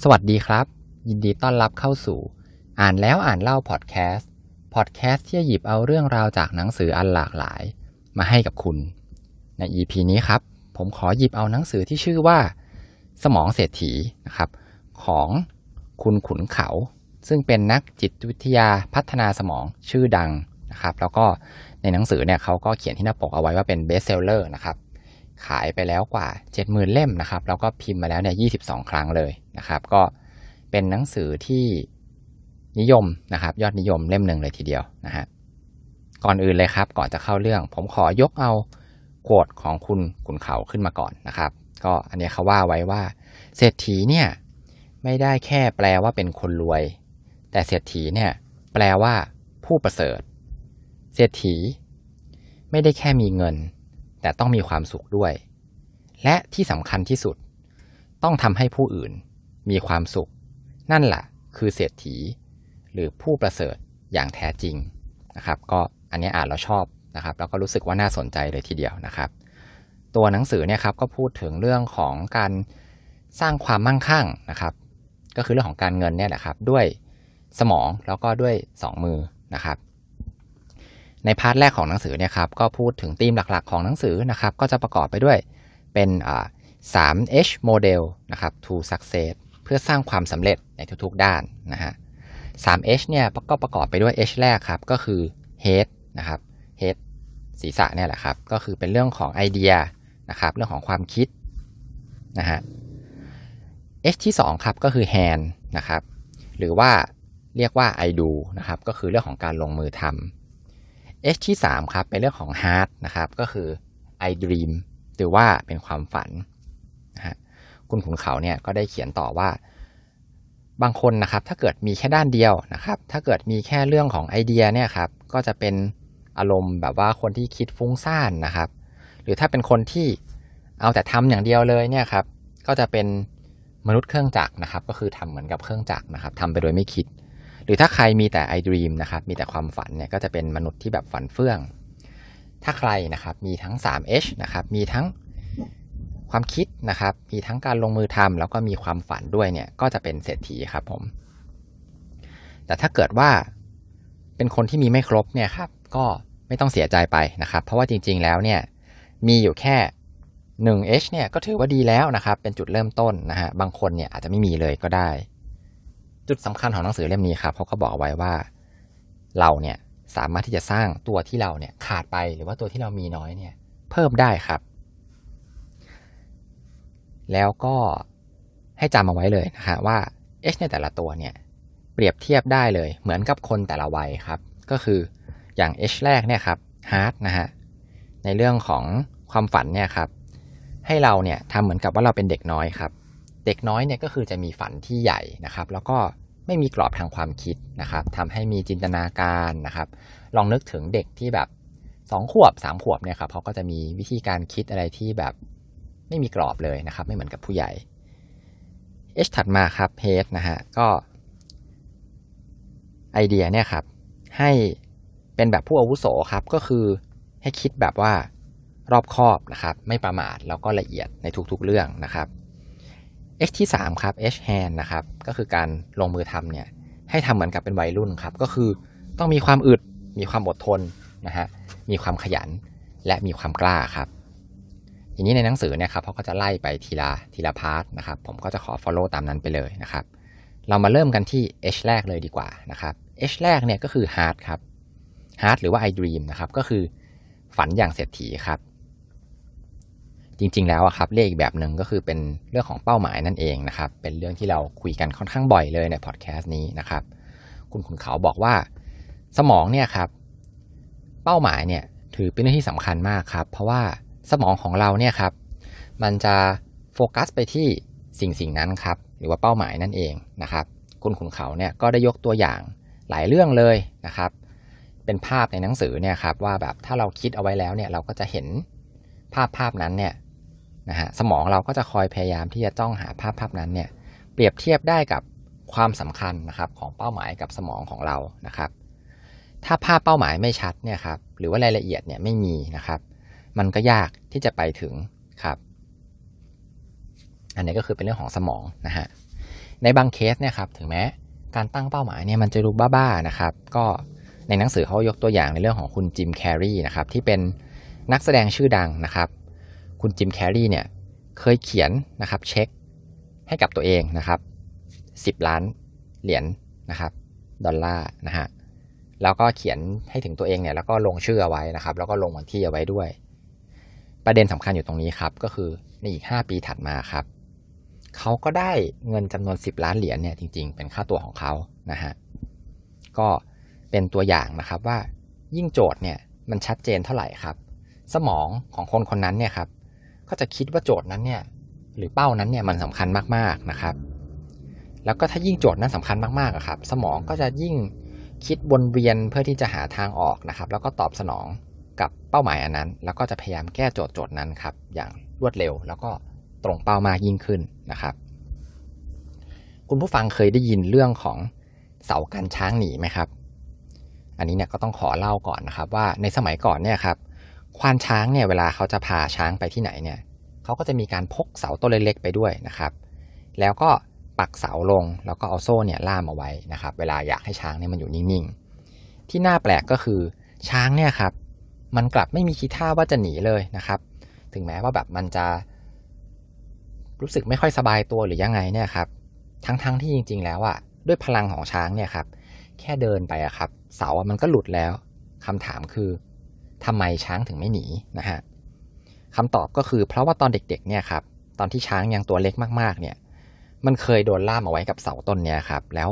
สวัสดีครับ ยินดีต้อนรับเข้าสู่ อ่านแล้วอ่านเล่าพอดแคสต์พอดแคสต์ที่หยิบเอาเรื่องราวจากหนังสืออันหลากหลาย มาให้กับคุณ ใน EP นี้ครับ ผมขอหยิบเอาหนังสือที่ชื่อว่า สมองเศรษฐีนะครับ ของคุณขุนเขา ซึ่งเป็นนักจิตวิทยาพัฒนาสมองชื่อดังนะครับ แล้วก็ในหนังสือเนี่ยเขาก็เขียนที่หน้าปกเอาไว้ว่าเป็น best seller นะครับ ขายไปแล้วกว่า 70,000 เล่มนะครับแล้วก็พิมพ์มาแล้วเนี่ย22 ครั้งเลยนะครับ ก็เป็นหนังสือที่นิยมนะครับ ยอดนิยมเล่มหนึ่งเลยทีเดียวนะฮะก่อนอื่นเลยครับ ก่อนจะเข้าเรื่อง ผมขอยกเอาโควดของคุณขุนเขาขึ้นมาก่อนนะครับ ก็อันนี้เขาว่าไว้ว่า เศรษฐีเนี่ยไม่ได้แค่แปลว่าเป็นคนรวย แต่เศรษฐีเนี่ยแปลว่าผู้ประเสริฐ เศรษฐี ไม่ได้แค่มีเงิน แต่ต้องมีความสุขด้วย และที่สำคัญที่สุด ต้องทำให้ผู้อื่นมีความสุข นั่นแหละคือเศรษฐี หรือผู้ประเสริฐอย่างแท้จริงนะครับ ก็อันนี้อ่านแล้วชอบนะครับ แล้วก็รู้สึกว่าน่าสนใจเลยทีเดียวนะครับ ตัวหนังสือเนี่ยครับก็พูดถึงเรื่องของการสร้างความมั่งคั่งนะครับ ก็คือเรื่องของการเงินเนี่ยแหละครับ ด้วยสมองแล้วก็ด้วย 2 มือนะครับ ใน part แรกของหนังสือเนี่ยครับก็พูดถึงธีมหลักๆ ของหนังสือนะครับก็จะประกอบไปด้วยเป็นอ่า 3H model นะครับ to success เพื่อสร้างความสำเร็จในทุกๆด้านนะฮะ 3H เนี่ยก็ประกอบไปด้วย H แรกครับก็คือ head นะครับ head ศีรษะเนี่ยแหละครับก็คือเป็นเรื่องของไอเดียนะครับเรื่องของความคิดนะฮะ H ที่2ครับก็คือ hand นะครับหรือว่าเรียกว่า I do นะครับก็คือเรื่องของการลงมือทำ H ที่ 3 ครับ เป็นเรื่องของ heart นะครับ ก็คือ I dream หรือว่าเป็นความฝันนะฮะคุณขุนเขาเนี่ยก็ได้เขียนต่อว่า บางคนนะครับ ถ้าเกิดมีแค่ด้านเดียวนะครับ ถ้าเกิดมีแค่เรื่องของไอเดียเนี่ยครับ ก็จะเป็นอารมณ์แบบว่าคนที่คิดฟุ้งซ่านนะครับ หรือถ้าเป็นคนที่เอาแต่ทำอย่างเดียวเลยเนี่ยครับ ก็จะเป็นมนุษย์เครื่องจักรนะครับ ก็คือทำเหมือนกับเครื่องจักรนะครับทำไปโดยไม่คิด หรือถ้าใครมีแต่ไอ e a m นะครับมีแต่ความฝันเนี่ยก็จะเป็นมนุษย์ที่แบบฝันเฟื่อง ถ้าใครนะครับมีทั้ง 3H นะครับมีทั้งความคิดนะครับมีทั้งการลงมือทำแล้วก็มีความฝันด้วยเนี่ยก็จะเป็นเศรษฐีครับผม แต่ถ้าเกิดว่าเป็นคนที่มีไม่ครบเนี่ยครับก็ไม่ต้องเสียใจไปนะครับ เพราะว่าจริงๆแล้วเนี่ยมีอยู่แค่ 1H เนี่ยก็ถือว่าดีแล้วนะครับ เป็นจุดเริ่มต้นนะฮะบางคนเนี่ยอาจจะไม่มีเลยก็ได้ จุดสำคัญของหนังสือเล่มนี้ครับเขาก็บอกไว้ว่าเราเนี่ยสามารถที่จะสร้างตัวที่เราเนี่ยขาดไปหรือว่าตัวที่เรามีน้อยเนี่ยเพิ่มได้ครับ แล้วก็ให้จำเอาไว้เลยนะฮะว่า H ในแต่ละตัวเนี่ยเปรียบเทียบได้เลยเหมือนกับคนแต่ละวัยครับ ก็คืออย่าง H แรกเนี่ยครับ Hard นะฮะในเรื่องของความฝันเนี่ยครับให้เราเนี่ยทำเหมือนกับว่าเราเป็นเด็กน้อยครับ เด็กน้อยเนี่ยก็คือจะมีฝันที่ใหญ่นะครับ แล้วก็ไม่มีกรอบทางความคิดนะครับทำให้มีจินตนาการนะครับ ลองนึกถึงเด็กที่แบบสองขวบสามขวบเนี่ยครับเขาก็จะมีวิธีการคิดอะไรที่แบบไม่มีกรอบเลยนะครับ ไม่เหมือนกับผู้ใหญ่ H ถัดมาครับ Head นะฮะก็ไอเดียเนี่ยครับให้เป็นแบบผู้อาวุโสครับก็คือให้คิดแบบว่ารอบคอบนะครับ ไม่ประมาทแล้วก็ละเอียดในทุกๆเรื่องนะครับ H ที่ 3 ครับ H hand นะครับ ก็คือการลงมือทำเนี่ย ให้ทำเหมือนกับเป็นวัยรุ่นครับ ก็คือต้องมีความอึด มีความอดทนนะฮะ มีความขยัน และมีความกล้าครับ ทีนี้ในหนังสือเนี่ยครับเขาก็จะไล่ไปทีละทีละพาร์ทนะครับ ผมก็จะขอ follow ตามนั้นไปเลยนะครับ เรามาเริ่มกันที่ H แรกเลยดีกว่านะครับ H แรกเนี่ยก็คือ hard ครับ hard หรือว่า I dream นะครับ ก็คือฝันอย่างเศรษฐีครับ จริง ๆ แล้วครับเรียกอีกแบบหนึ่งก็คือเป็นเรื่องของเป้าหมายนั่นเองนะครับ เป็นเรื่องที่เราคุยกันค่อนข้างบ่อยเลยในพอดแคสต์นี้นะครับ คุณขุนเขาบอกว่า สมองเนี่ยครับ เป้าหมายเนี่ยถือเป็นเรื่องที่สำคัญมากครับ เพราะว่าสมองของเราเนี่ยครับ มันจะโฟกัสไปที่สิ่งสิ่งนั้นครับ หรือว่าเป้าหมายนั่นเองนะครับ คุณขุนเขาเนี่ยก็ได้ยกตัวอย่างหลายเรื่องเลยนะครับ เป็นภาพในหนังสือเนี่ยครับว่าแบบถ้าเราคิดเอาไว้แล้วเนี่ยเราก็จะเห็นภาพภาพนั้นเนี่ย นะฮะสมองเราก็จะคอยพยายามที่จะจ้องหาภาพภาพนั้นเนี่ยเปรียบเทียบได้กับความสำคัญนะครับของเป้าหมายกับสมองของเรานะครับ ถ้าภาพเป้าหมายไม่ชัดเนี่ยครับหรือว่ารายละเอียดเนี่ยไม่มีนะครับ มันก็ยากที่จะไปถึงครับ อันนี้ก็คือเป็นเรื่องของสมองนะฮะในบางเคสเนี่ยครับถึงแม้การตั้งเป้าหมายเนี่ยมันจะดูบ้าๆนะครับ ก็ในหนังสือเขายกตัวอย่างในเรื่องของคุณจิมแคร์รีนะครับที่เป็นนักแสดงชื่อดังนะครับ คุณจิมแคร์รีเนี่ยเคยเขียนนะครับเช็คให้กับตัวเองนะครับ 10 ล้านเหรียญนะครับดอลลาร์นะฮะแล้วก็เขียนให้ถึงตัวเองเนี่ยแล้วก็ลงชื่อเอาไว้นะครับ แล้วก็ลงวันที่เอาไว้ด้วย ประเด็นสำคัญอยู่ตรงนี้ครับ ก็คือในอีก 5 ปีถัดมาครับเขาก็ได้เงินจำนวน 10 ล้านเหรียญเนี่ยจริง ๆ เป็นค่าตัวของเขานะฮะก็เป็นตัวอย่างนะครับว่ายิ่งโจทย์เนี่ยมันชัดเจนเท่าไหร่ครับ สมองของคนคนนั้นเนี่ยครับ ก็จะคิดว่าโจทย์นั้นเนี่ยหรือเป้านั้นเนี่ยมันสำคัญมากๆนะครับ แล้วก็ถ้ายิ่งโจทย์นั้นสำคัญมากๆครับ สมองก็จะยิ่งคิดวนเวียนเพื่อที่จะหาทางออกนะครับ แล้วก็ตอบสนองกับเป้าหมายอันนั้น แล้วก็จะพยายามแก้โจทย์โจทย์นั้นครับ อย่างรวดเร็ว แล้วก็ตรงเป้ามากยิ่งขึ้นนะครับ คุณผู้ฟังเคยได้ยินเรื่องของเสากันช้างหนีไหมครับ อันนี้เนี่ยก็ต้องขอเล่าก่อนนะครับ ว่าในสมัยก่อนเนี่ยครับ ควานช้างเนี่ยเวลาเขาจะพาช้างไปที่ไหนเนี่ยเขาก็จะมีการพกเสาต้นเล็กๆไปด้วยนะครับ แล้วก็ปักเสาลงแล้วก็เอาโซ่เนี่ยล่ามเอาไว้นะครับ เวลาอยากให้ช้างเนี่ยมันอยู่นิ่งๆ ที่น่าแปลกก็คือช้างเนี่ยครับมันกลับไม่มีทีท่าว่าจะหนีเลยนะครับ ถึงแม้ว่าแบบมันจะรู้สึกไม่ค่อยสบายตัวหรือยังไงเนี่ยครับ ทั้งๆทที่จริง ๆ แล้วอะด้วยพลังของช้างเนี่ยครับ แค่เดินไปอะครับ เสาอะมันก็หลุดแล้วคำถามคือ ทำไมช้างถึงไม่หนีนะฮะคำตอบก็คือเพราะว่าตอนเด็กๆเนี่ยครับตอนที่ช้างยังตัวเล็กมากๆเนี่ยมันเคยโดนล่ามเอาไว้กับเสาต้นเนี่ยครับแล้ว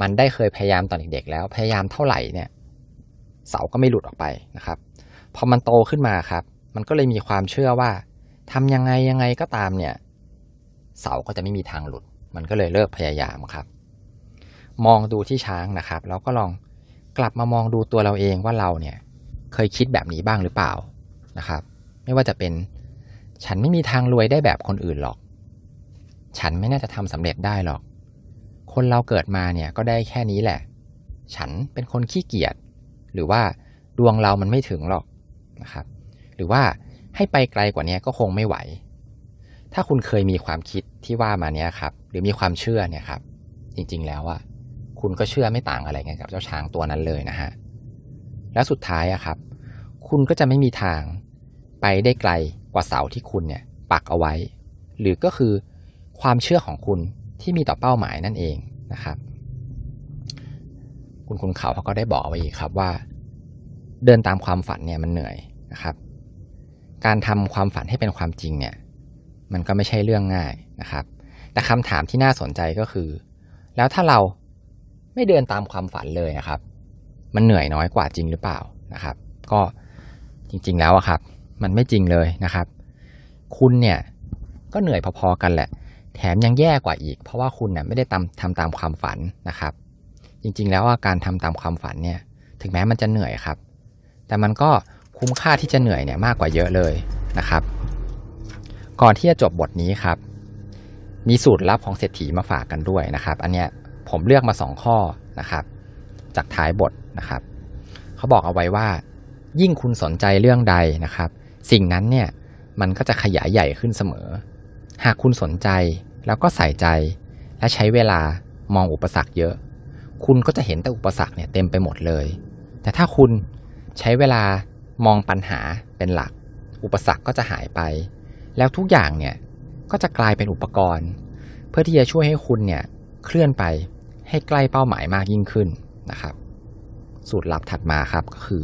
มันได้เคยพยายามตอนเด็กๆแล้วพยายามเท่าไหร่เนี่ยเสาก็ไม่หลุดออกไปนะครับพอมันโตขึ้นมาครับ มันก็เลยมีความเชื่อว่าทำยังไงยังไงก็ตามเนี่ยเสาก็จะไม่มีทางหลุด มันก็เลยเลิกพยายามครับ มองดูที่ช้างนะครับ แล้วก็ลองกลับมามองดูตัวเราเองว่าเราเนี่ย เคยคิดแบบนี้บ้างหรือเปล่านะครับ ไม่ว่าจะเป็น ฉันไม่มีทางรวยได้แบบคนอื่นหรอก ฉันไม่น่าจะทำสำเร็จได้หรอก คนเราเกิดมาเนี่ยก็ได้แค่นี้แหละ ฉันเป็นคนขี้เกียจหรือว่าดวงเรามันไม่ถึงหรอกนะครับ หรือว่าให้ไปไกลกว่านี้ก็คงไม่ไหว ถ้าคุณเคยมีความคิดที่ว่ามาเนี้ยครับ หรือมีความเชื่อเนี่ยครับ จริงๆแล้วอะคุณก็เชื่อไม่ต่างอะไรกันกับเจ้าช้างตัวนั้นเลยนะฮะ แล้วสุดท้ายอะครับ คุณก็จะไม่มีทางไปได้ไกลกว่าเสาที่คุณเนี่ยปักเอาไว้ หรือก็คือความเชื่อของคุณที่มีต่อเป้าหมายนั่นเองนะครับ คุณคุณเขาเขาก็ได้บอกไว้อีกครับว่า เดินตามความฝันเนี่ยมันเหนื่อยนะครับ การทำความฝันให้เป็นความจริงเนี่ย มันก็ไม่ใช่เรื่องง่ายนะครับ แต่คำถามที่น่าสนใจก็คือ แล้วถ้าเราไม่เดินตามความฝันเลยนะครับ มันเหนื่อยน้อยกว่าจริงหรือเปล่านะครับ ก็จริง ๆ แล้วอะครับ มันไม่จริงเลยนะครับ คุณเนี่ยก็เหนื่อยพอๆกันแหละ แถมยังแย่กว่าอีก เพราะว่าคุณเนี่ยไม่ได้ทำทำตามความฝันนะครับ จริง ๆ แล้วว่าการทำตามความฝันเนี่ย ถึงแม้มันจะเหนื่อยครับ แต่มันก็คุ้มค่าที่จะเหนื่อยเนี่ยมากกว่าเยอะเลยนะครับ ก่อนที่จะจบบทนี้ครับ มีสูตรลับของเศรษฐีมาฝากกันด้วยนะครับ อันเนี้ยผมเลือกมาสองข้อนะครับ จากท้ายบท นะครับเขาบอกเอาไว้ว่า ยิ่งคุณสนใจเรื่องใดนะครับ สิ่งนั้นเนี่ยมันก็จะขยายใหญ่ขึ้นเสมอ หากคุณสนใจแล้วก็ใส่ใจ และใช้เวลามองอุปสรรคเยอะ คุณก็จะเห็นแต่อุปสรรคเนี่ยเต็มไปหมดเลย แต่ถ้าคุณใช้เวลามองปัญหาเป็นหลัก อุปสรรคก็จะหายไป แล้วทุกอย่างเนี่ยก็จะกลายเป็นอุปกรณ์ เพื่อที่จะช่วยให้คุณเนี่ยเคลื่อนไปให้ใกล้เป้าหมายมากยิ่งขึ้นนะครับ สูตรลับถัดมาครับก็คือ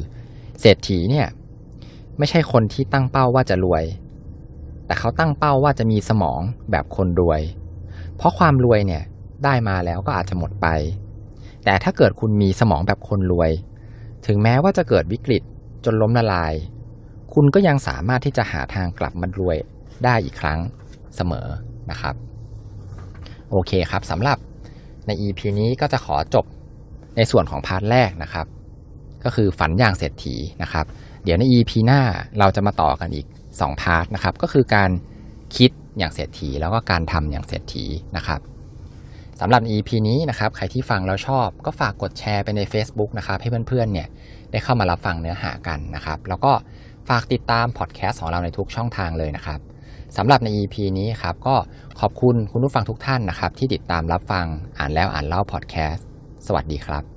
เศรษฐีเนี่ยไม่ใช่คนที่ตั้งเป้าว่าจะรวย แต่เขาตั้งเป้าว่าจะมีสมองแบบคนรวย เพราะความรวยเนี่ยได้มาแล้วก็อาจจะหมดไป แต่ถ้าเกิดคุณมีสมองแบบคนรวย ถึงแม้ว่าจะเกิดวิกฤตจนล้มละลาย คุณก็ยังสามารถที่จะหาทางกลับมารวยได้อีกครั้งเสมอนะครับ โอเคครับสำหรับใน EP นี้ก็จะขอจบ ในส่วนของ part แรกนะครับ ก็คือฝันอย่างเศรษฐีนะครับ เดี๋ยวใน EP หน้าเราจะมาต่อกันอีก 2 part นะครับ ก็คือการคิดอย่างเศรษฐีแล้วก็การทำอย่างเศรษฐีนะครับสำหรับ EP นี้นะครับ ใครที่ฟังแล้วชอบ ก็ฝากกดแชร์ไปใน Facebook นะครับ ให้เพื่อนๆเนี่ยได้เข้ามารับฟังเนื้อหากันนะครับ แล้วก็ฝากติดตามพอดแคสต์ของเราในทุกช่องทางเลยนะครับสำหรับใน EP นี้ครับก็ขอบคุณคุณผู้ฟังทุกท่านนะครับ ที่ติดตามรับฟังอ่านแล้วอ่านเล่าพอดแคสต์ สวัสดีครับ